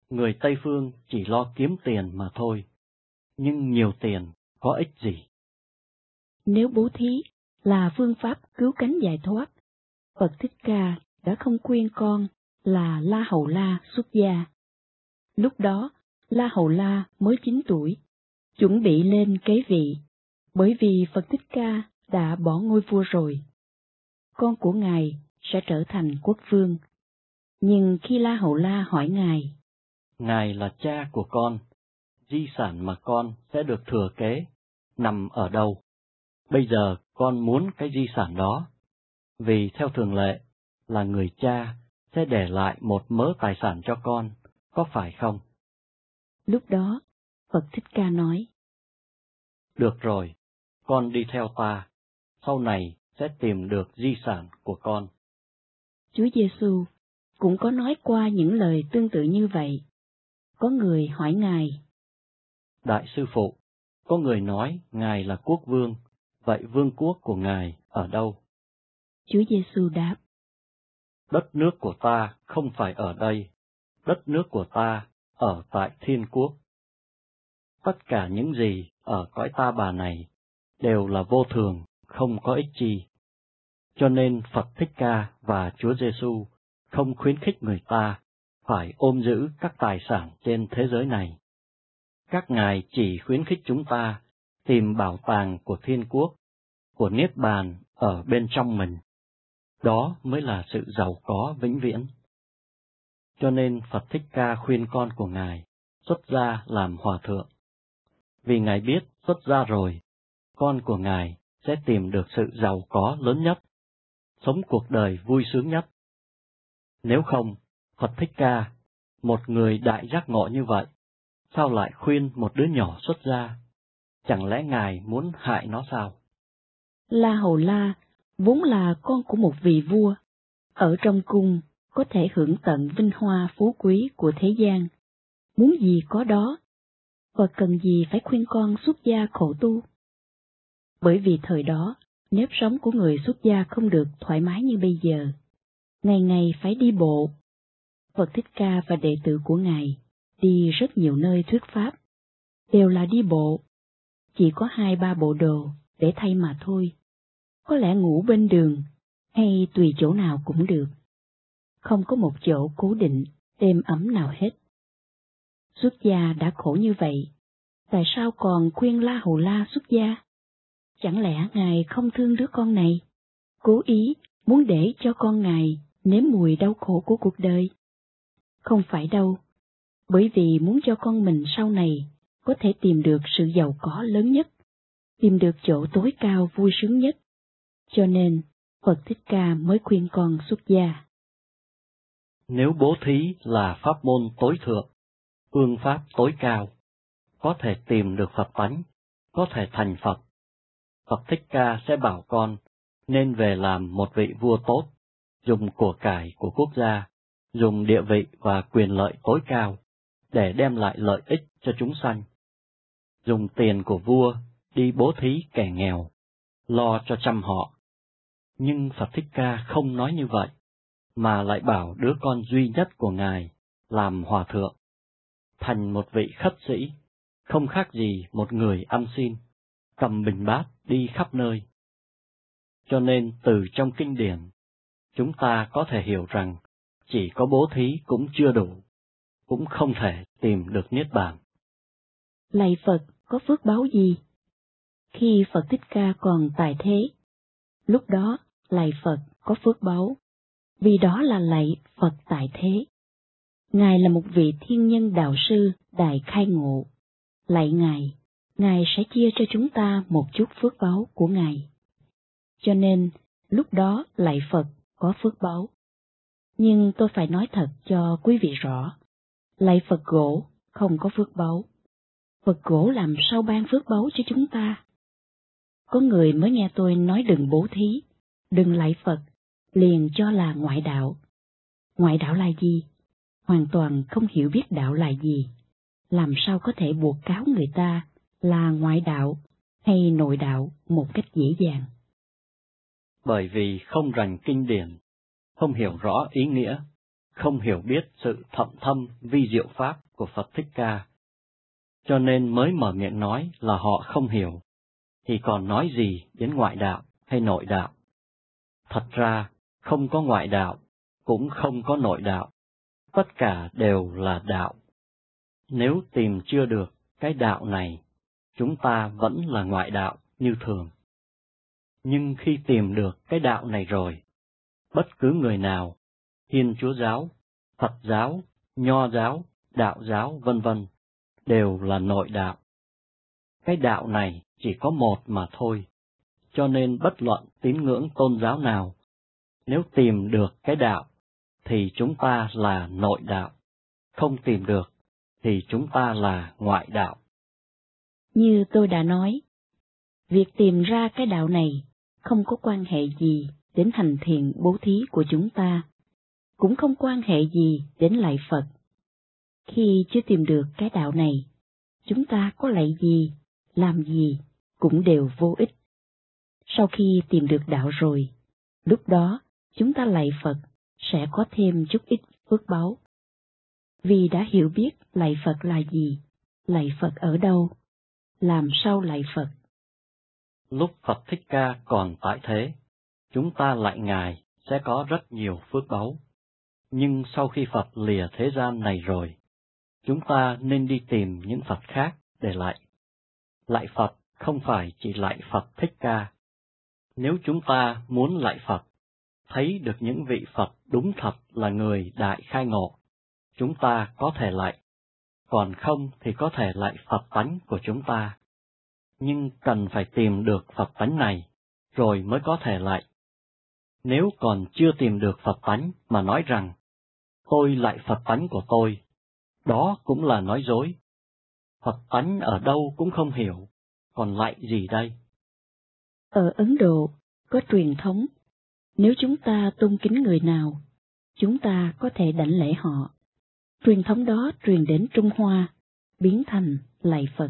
Người Tây Phương chỉ lo kiếm tiền mà thôi, nhưng nhiều tiền có ích gì? Nếu bố thí là phương pháp cứu cánh giải thoát, Phật Thích Ca đã không khuyên con là La Hầu La xuất gia. Lúc đó, La Hầu La mới 9 tuổi, chuẩn bị lên kế vị, bởi vì Phật Thích Ca đã bỏ ngôi vua rồi. Con của Ngài sẽ trở thành quốc vương. Nhưng khi La Hầu La hỏi Ngài, Ngài là cha của con, di sản mà con sẽ được thừa kế, nằm ở đâu? Bây giờ con muốn cái di sản đó, vì theo thường lệ là người cha sẽ để lại một mớ tài sản cho con, có phải không? Lúc đó, Phật Thích Ca nói, Được rồi, con đi theo ta, sau này sẽ tìm được di sản của con. Chúa Giêsu cũng có nói qua những lời tương tự như vậy. Có người hỏi Ngài, Đại sư phụ, có người nói Ngài là quốc vương, vậy vương quốc của Ngài ở đâu? Chúa Giêsu đáp, Đất nước của ta không phải ở đây, đất nước của ta ở tại thiên quốc. Tất cả những gì ở cõi ta bà này đều là vô thường, không có ích chi. Cho nên Phật Thích Ca và Chúa Giêsu không khuyến khích người ta phải ôm giữ các tài sản trên thế giới này. Các ngài chỉ khuyến khích chúng ta tìm bảo tàng của thiên quốc, của Niết Bàn ở bên trong mình. Đó mới là sự giàu có vĩnh viễn. Cho nên Phật Thích Ca khuyên con của Ngài xuất gia làm hòa thượng. Vì Ngài biết xuất gia rồi, con của Ngài sẽ tìm được sự giàu có lớn nhất, sống cuộc đời vui sướng nhất. Nếu không, Phật Thích Ca, một người đại giác ngộ như vậy, sao lại khuyên một đứa nhỏ xuất gia? Chẳng lẽ Ngài muốn hại nó sao? La Hầu La vốn là con của một vị vua, ở trong cung có thể hưởng tận vinh hoa phú quý của thế gian. Muốn gì có đó, và cần gì phải khuyên con xuất gia khổ tu. Bởi vì thời đó, nếp sống của người xuất gia không được thoải mái như bây giờ. Ngày ngày phải đi bộ. Phật Thích Ca và đệ tử của Ngài đi rất nhiều nơi thuyết pháp, đều là đi bộ. Chỉ có hai ba bộ đồ để thay mà thôi. Có lẽ ngủ bên đường, hay tùy chỗ nào cũng được. Không có một chỗ cố định, êm ấm nào hết. Xuất gia đã khổ như vậy, tại sao còn khuyên La Hầu La xuất gia? Chẳng lẽ Ngài không thương đứa con này, cố ý muốn để cho con Ngài nếm mùi đau khổ của cuộc đời? Không phải đâu, bởi vì muốn cho con mình sau này có thể tìm được sự giàu có lớn nhất, tìm được chỗ tối cao vui sướng nhất. Cho nên, Phật Thích Ca mới khuyên con xuất gia. Nếu bố thí là pháp môn tối thượng, phương pháp tối cao, có thể tìm được Phật tánh, có thể thành Phật, Phật Thích Ca sẽ bảo con nên về làm một vị vua tốt, dùng của cải của quốc gia, dùng địa vị và quyền lợi tối cao để đem lại lợi ích cho chúng sanh. Dùng tiền của vua đi bố thí kẻ nghèo, lo cho chăm họ. Nhưng Phật Thích Ca không nói như vậy, mà lại bảo đứa con duy nhất của Ngài làm hòa thượng, thành một vị khất sĩ, không khác gì một người ăn xin, cầm bình bát đi khắp nơi. Cho nên từ trong kinh điển, chúng ta có thể hiểu rằng chỉ có bố thí cũng chưa đủ, cũng không thể tìm được Niết Bàn. Lạy Phật có phước báo gì? Khi Phật Thích Ca còn tại thế, lúc đó lạy Phật có phước báo, vì đó là lạy Phật tại thế. Ngài là một vị thiên nhân đạo sư đại khai ngộ. Lạy Ngài, Ngài sẽ chia cho chúng ta một chút phước báo của Ngài. Cho nên, lúc đó lạy Phật có phước báo. Nhưng tôi phải nói thật cho quý vị rõ, lạy Phật gỗ không có phước báo. Phật gỗ làm sao ban phước báo cho chúng ta? Có người mới nghe tôi nói đừng bố thí, đừng lạy Phật, liền cho là ngoại đạo. Ngoại đạo là gì? Hoàn toàn không hiểu biết đạo là gì. Làm sao có thể buộc cáo người ta là ngoại đạo hay nội đạo một cách dễ dàng? Bởi vì không rành kinh điển, không hiểu rõ ý nghĩa, không hiểu biết sự thậm thâm vi diệu pháp của Phật Thích Ca. Cho nên mới mở miệng nói là họ không hiểu, thì còn nói gì đến ngoại đạo hay nội đạo. Thật ra, không có ngoại đạo, cũng không có nội đạo, tất cả đều là đạo. Nếu tìm chưa được cái đạo này, chúng ta vẫn là ngoại đạo như thường. Nhưng khi tìm được cái đạo này rồi, bất cứ người nào, Thiên Chúa giáo, Phật giáo, Nho giáo, Đạo giáo, vân vân, đều là nội đạo. Cái đạo này chỉ có một mà thôi, cho nên bất luận tín ngưỡng tôn giáo nào, nếu tìm được cái đạo, thì chúng ta là nội đạo, không tìm được, thì chúng ta là ngoại đạo. Như tôi đã nói, việc tìm ra cái đạo này không có quan hệ gì đến hành thiện bố thí của chúng ta, cũng không quan hệ gì đến lạy Phật. Khi chưa tìm được cái đạo này, chúng ta có lạy gì, làm gì, cũng đều vô ích. Sau khi tìm được đạo rồi, lúc đó chúng ta lạy Phật sẽ có thêm chút ít phước báu. Vì đã hiểu biết lạy Phật là gì, lạy Phật ở đâu, làm sao lạy Phật. Lúc Phật Thích Ca còn tại thế, chúng ta lại Ngài sẽ có rất nhiều phước báu. Nhưng sau khi Phật lìa thế gian này rồi, chúng ta nên đi tìm những Phật khác để lại. Lại Phật không phải chỉ lại Phật Thích Ca. Nếu chúng ta muốn lại Phật, thấy được những vị Phật đúng thật là người đại khai ngộ, chúng ta có thể lại, còn không thì có thể lại Phật tánh của chúng ta. Nhưng cần phải tìm được Phật tánh này, rồi mới có thể lại. Nếu còn chưa tìm được Phật tánh mà nói rằng, tôi lại Phật tánh của tôi, đó cũng là nói dối. Phật tánh ở đâu cũng không hiểu, còn lại gì đây? Ở Ấn Độ, có truyền thống, nếu chúng ta tôn kính người nào, chúng ta có thể đảnh lễ họ. Truyền thống đó truyền đến Trung Hoa, biến thành lạy Phật.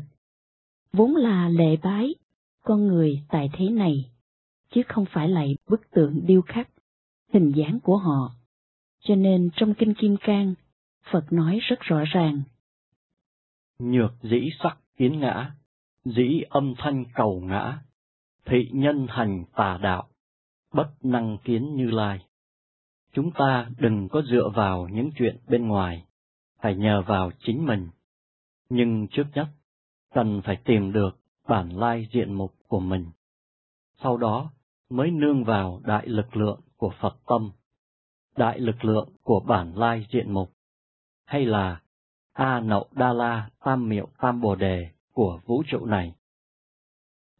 Vốn là lệ bái, con người tại thế này, chứ không phải lạy bức tượng điêu khắc, hình dáng của họ. Cho nên trong Kinh Kim Cang, Phật nói rất rõ ràng. Nhược dĩ sắc kiến ngã, dĩ âm thanh cầu ngã, thị nhân hành tà đạo, bất năng kiến như lai. Chúng ta đừng có dựa vào những chuyện bên ngoài, phải nhờ vào chính mình. Nhưng trước nhất, cần phải tìm được bản lai diện mục của mình. Sau đó mới nương vào đại lực lượng của Phật tâm, đại lực lượng của bản lai diện mục, hay là A Nậu Đa La Tam Miệu Tam Bồ Đề của vũ trụ này.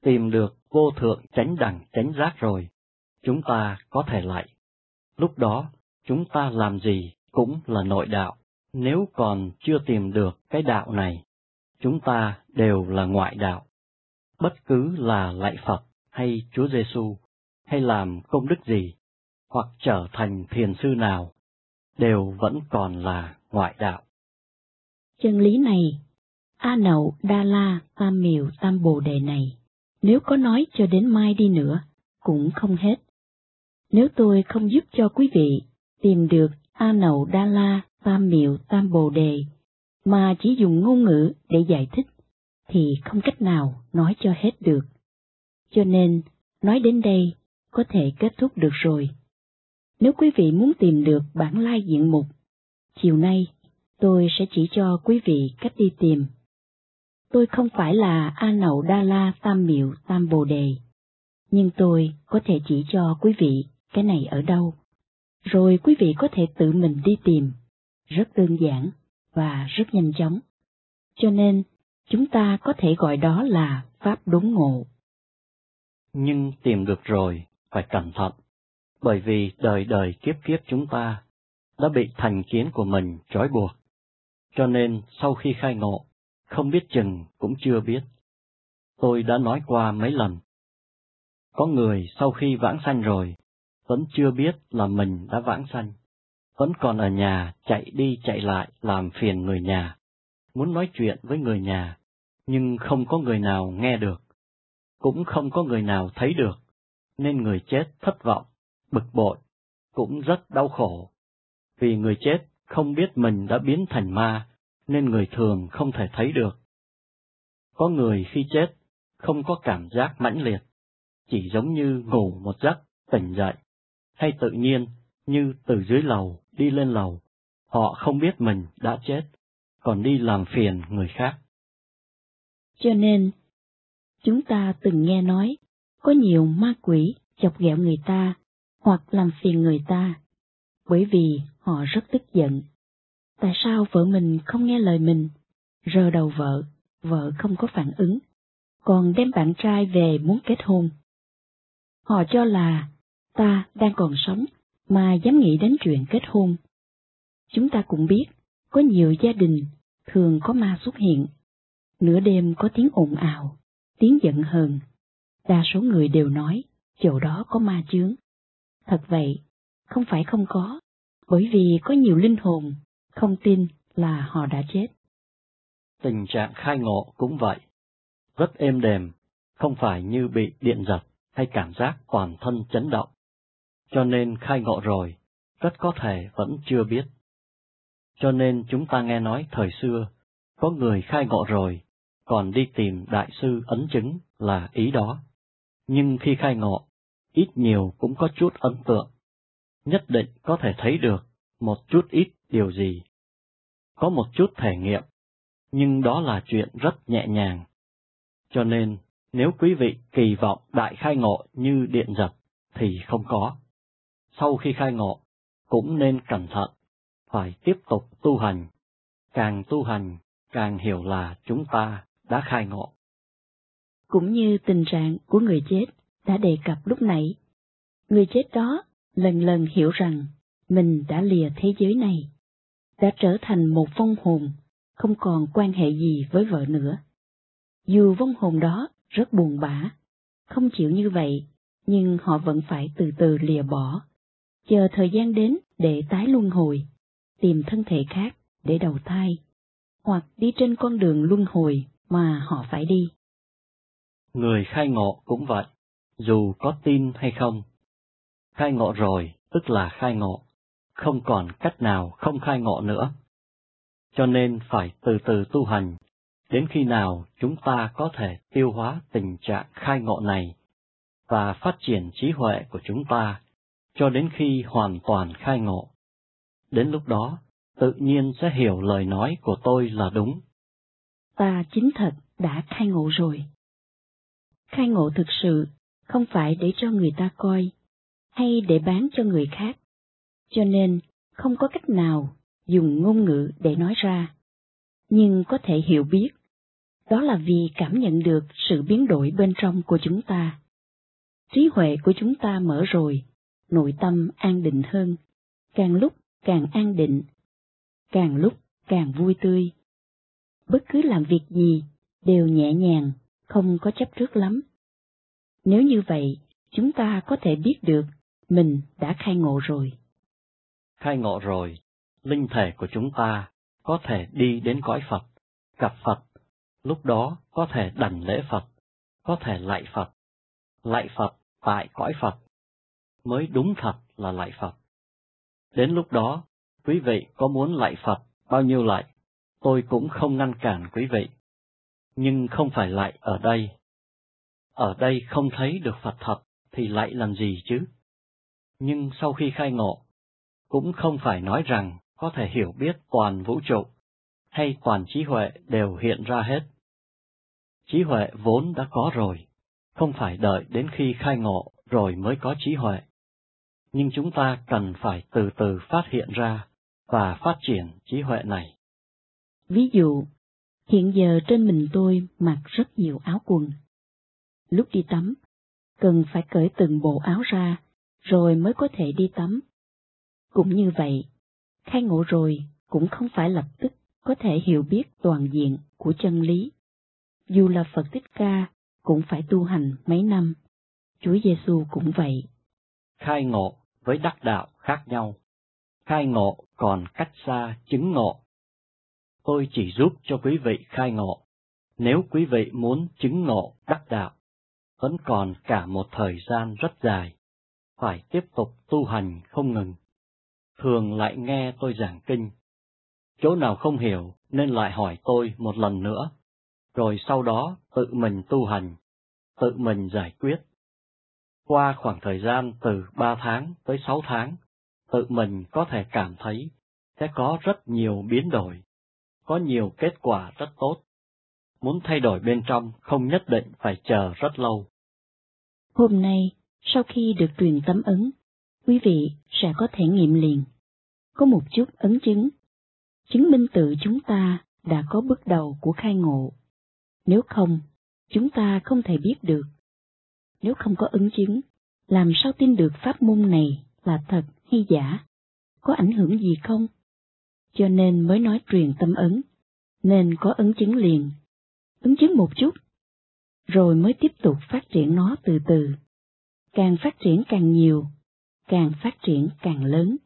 Tìm được vô thượng chánh đẳng chánh giác rồi, chúng ta có thể lại. Lúc đó, chúng ta làm gì cũng là nội đạo. Nếu còn chưa tìm được cái đạo này, chúng ta đều là ngoại đạo. Bất cứ là lạy Phật hay Chúa Giêsu hay làm công đức gì, hoặc trở thành thiền sư nào, đều vẫn còn là ngoại đạo. Chân lý này, A Nậu Đa La Tam Miều Tam Bồ Đề này, nếu có nói cho đến mai đi nữa, cũng không hết. Nếu tôi không giúp cho quý vị tìm được A Nậu Đa La Tam Miệu Tam Bồ Đề, mà chỉ dùng ngôn ngữ để giải thích, thì không cách nào nói cho hết được. Cho nên, nói đến đây, có thể kết thúc được rồi. Nếu quý vị muốn tìm được bản lai diện mục, chiều nay tôi sẽ chỉ cho quý vị cách đi tìm. Tôi không phải là A Nậu Đa La Tam Miệu Tam Bồ Đề, nhưng tôi có thể chỉ cho quý vị cái này ở đâu. Rồi quý vị có thể tự mình đi tìm, rất đơn giản và rất nhanh chóng. Cho nên, chúng ta có thể gọi đó là Pháp đúng ngộ. Nhưng tìm được rồi, phải cẩn thận, bởi vì đời đời kiếp kiếp chúng ta đã bị thành kiến của mình trói buộc. Cho nên sau khi khai ngộ, không biết chừng cũng chưa biết. Tôi đã nói qua mấy lần. Có người sau khi vãng sanh rồi, vẫn chưa biết là mình đã vãng sanh, vẫn còn ở nhà chạy đi chạy lại làm phiền người nhà, muốn nói chuyện với người nhà, nhưng không có người nào nghe được, cũng không có người nào thấy được, nên người chết thất vọng, bực bội, cũng rất đau khổ. Vì người chết không biết mình đã biến thành ma, nên người thường không thể thấy được. Có người khi chết không có cảm giác mãnh liệt, chỉ giống như ngủ một giấc, tỉnh dậy, hay tự nhiên như từ dưới lầu đi lên lầu, họ không biết mình đã chết, còn đi làm phiền người khác. Cho nên, chúng ta từng nghe nói, có nhiều ma quỷ chọc ghẹo người ta, hoặc làm phiền người ta, bởi vì họ rất tức giận. Tại sao vợ mình không nghe lời mình, rờ đầu vợ, vợ không có phản ứng, còn đem bạn trai về muốn kết hôn. Họ cho là ta đang còn sống mà dám nghĩ đến chuyện kết hôn. Chúng ta cũng biết, có nhiều gia đình thường có ma xuất hiện. Nửa đêm có tiếng ồn ào, tiếng giận hờn. Đa số người đều nói, chỗ đó có ma chướng. Thật vậy, không phải không có, bởi vì có nhiều linh hồn không tin là họ đã chết. Tình trạng khai ngộ cũng vậy, rất êm đềm, không phải như bị điện giật hay cảm giác toàn thân chấn động. Cho nên khai ngộ rồi, rất có thể vẫn chưa biết. Cho nên chúng ta nghe nói thời xưa, có người khai ngộ rồi, còn đi tìm đại sư ấn chứng là ý đó. Nhưng khi khai ngộ, ít nhiều cũng có chút ấn tượng. Nhất định có thể thấy được một chút ít điều gì. Có một chút thể nghiệm, nhưng đó là chuyện rất nhẹ nhàng. Cho nên, nếu quý vị kỳ vọng đại khai ngộ như điện giật, thì không có. Sau khi khai ngộ, cũng nên cẩn thận, phải tiếp tục tu hành. Càng tu hành, càng hiểu là chúng ta đã khai ngộ. Cũng như tình trạng của người chết đã đề cập lúc nãy, người chết đó lần lần hiểu rằng mình đã lìa thế giới này, đã trở thành một vong hồn, không còn quan hệ gì với vợ nữa. Dù vong hồn đó rất buồn bã, không chịu như vậy, nhưng họ vẫn phải từ từ lìa bỏ, chờ thời gian đến để tái luân hồi, tìm thân thể khác để đầu thai, hoặc đi trên con đường luân hồi mà họ phải đi. Người khai ngộ cũng vậy, dù có tin hay không. Khai ngộ rồi, tức là khai ngộ, không còn cách nào không khai ngộ nữa. Cho nên phải từ từ tu hành, đến khi nào chúng ta có thể tiêu hóa tình trạng khai ngộ này và phát triển trí huệ của chúng ta cho đến khi hoàn toàn khai ngộ. Đến lúc đó, tự nhiên sẽ hiểu lời nói của tôi là đúng. Ta chính thật đã khai ngộ rồi. Khai ngộ thực sự không phải để cho người ta coi, hay để bán cho người khác, cho nên không có cách nào dùng ngôn ngữ để nói ra, nhưng có thể hiểu biết. Đó là vì cảm nhận được sự biến đổi bên trong của chúng ta. Trí huệ của chúng ta mở rồi, nội tâm an định hơn, càng lúc càng an định, càng lúc càng vui tươi. Bất cứ làm việc gì đều nhẹ nhàng, không có chấp trước lắm. Nếu như vậy, chúng ta có thể biết được mình đã khai ngộ rồi. Khai ngộ rồi, linh thể của chúng ta có thể đi đến cõi Phật, gặp Phật, lúc đó có thể đảnh lễ Phật, có thể lạy Phật, lạy Phật tại cõi Phật, mới đúng thật là lạy Phật. Đến lúc đó, quý vị có muốn lạy Phật bao nhiêu lạy, tôi cũng không ngăn cản quý vị. Nhưng không phải lạy ở đây. Ở đây không thấy được Phật thật, thì lạy làm gì chứ? Nhưng sau khi khai ngộ, cũng không phải nói rằng có thể hiểu biết toàn vũ trụ, hay toàn trí huệ đều hiện ra hết. Trí huệ vốn đã có rồi, không phải đợi đến khi khai ngộ rồi mới có trí huệ nhưng chúng ta cần phải từ từ phát hiện ra và phát triển trí huệ này. Ví dụ, hiện giờ trên mình tôi mặc rất nhiều áo quần. Lúc đi tắm, cần phải cởi từng bộ áo ra, rồi mới có thể đi tắm. Cũng như vậy, khai ngộ rồi cũng không phải lập tức có thể hiểu biết toàn diện của chân lý. Dù là Phật Thích Ca cũng phải tu hành mấy năm, Chúa Giêsu cũng vậy. khai ngộ với đắc đạo khác nhau. Khai ngộ còn cách xa chứng ngộ. Tôi chỉ giúp cho quý vị khai ngộ. Nếu quý vị muốn chứng ngộ đắc đạo, vẫn còn cả một thời gian rất dài, phải tiếp tục tu hành không ngừng. Thường lại nghe tôi giảng kinh. Chỗ nào không hiểu nên lại hỏi tôi một lần nữa, rồi sau đó tự mình tu hành, tự mình giải quyết. Qua khoảng thời gian từ ba tháng tới sáu tháng, tự mình có thể cảm thấy sẽ có rất nhiều biến đổi, có nhiều kết quả rất tốt. Muốn thay đổi bên trong không nhất định phải chờ rất lâu. Hôm nay, sau khi được truyền tấm ấn, quý vị sẽ có thể nghiệm liền. Có một chút ấn chứng, chứng minh tự chúng ta đã có bước đầu của khai ngộ. Nếu không, chúng ta không thể biết được. Nếu không có ứng chứng, làm sao tin được pháp môn này là thật hay giả? Có ảnh hưởng gì không? Cho nên mới nói truyền tâm ấn, nên có ứng chứng liền. ứng chứng một chút, rồi mới tiếp tục phát triển nó từ từ. Càng phát triển càng nhiều, càng phát triển càng lớn.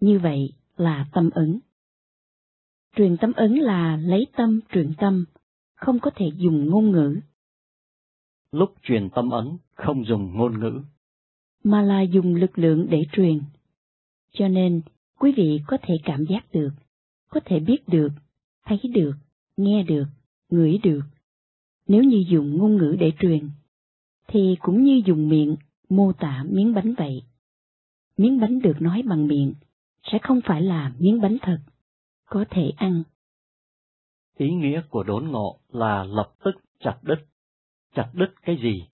Như vậy là tâm ấn. Truyền tâm ấn là lấy tâm truyền tâm, không có thể dùng ngôn ngữ. Lúc truyền tâm ấn không dùng ngôn ngữ, mà là dùng lực lượng để truyền. Cho nên, quý vị có thể cảm giác được, có thể biết được, thấy được, nghe được, ngửi được. Nếu như dùng ngôn ngữ để truyền, thì cũng như dùng miệng mô tả miếng bánh vậy. Miếng bánh được nói bằng miệng sẽ không phải là miếng bánh thật, có thể ăn. Ý nghĩa của đốn ngộ là lập tức chặt đứt. Chặt đứt cái gì?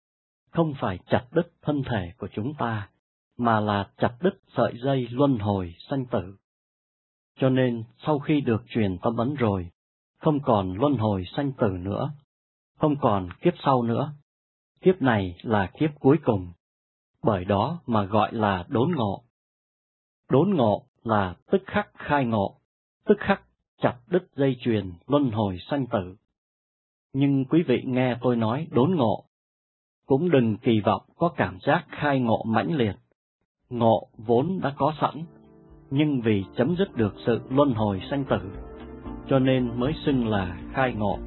Không phải chặt đứt thân thể của chúng ta, mà là chặt đứt sợi dây luân hồi sanh tử. Cho nên, sau khi được truyền tâm ấn rồi, không còn luân hồi sanh tử nữa, không còn kiếp sau nữa. Kiếp này là kiếp cuối cùng, bởi đó mà gọi là đốn ngộ. Đốn ngộ là tức khắc khai ngộ, tức khắc chặt đứt dây chuyền luân hồi sanh tử. Nhưng quý vị nghe tôi nói đốn ngộ, cũng đừng kỳ vọng có cảm giác khai ngộ mãnh liệt. Ngộ vốn đã có sẵn, nhưng vì chấm dứt được sự luân hồi sanh tử, cho nên mới xưng là khai ngộ.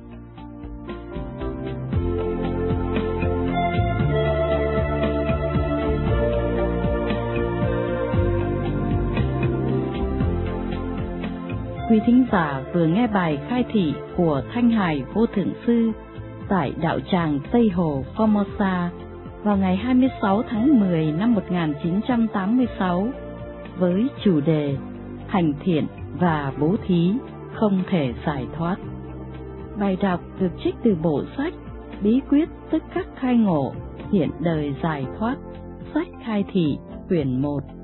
Quý thính giả vừa nghe bài khai thị của Thanh Hải Vô Thượng Sư tại đạo tràng Tây Hồ, Formosa, vào ngày 26 tháng 10 năm 1986 với chủ đề Hành thiện và bố thí không thể giải thoát. Bài đọc được trích từ bộ sách Bí quyết tức khắc khai ngộ, hiện đời giải thoát, sách khai thị, quyển 1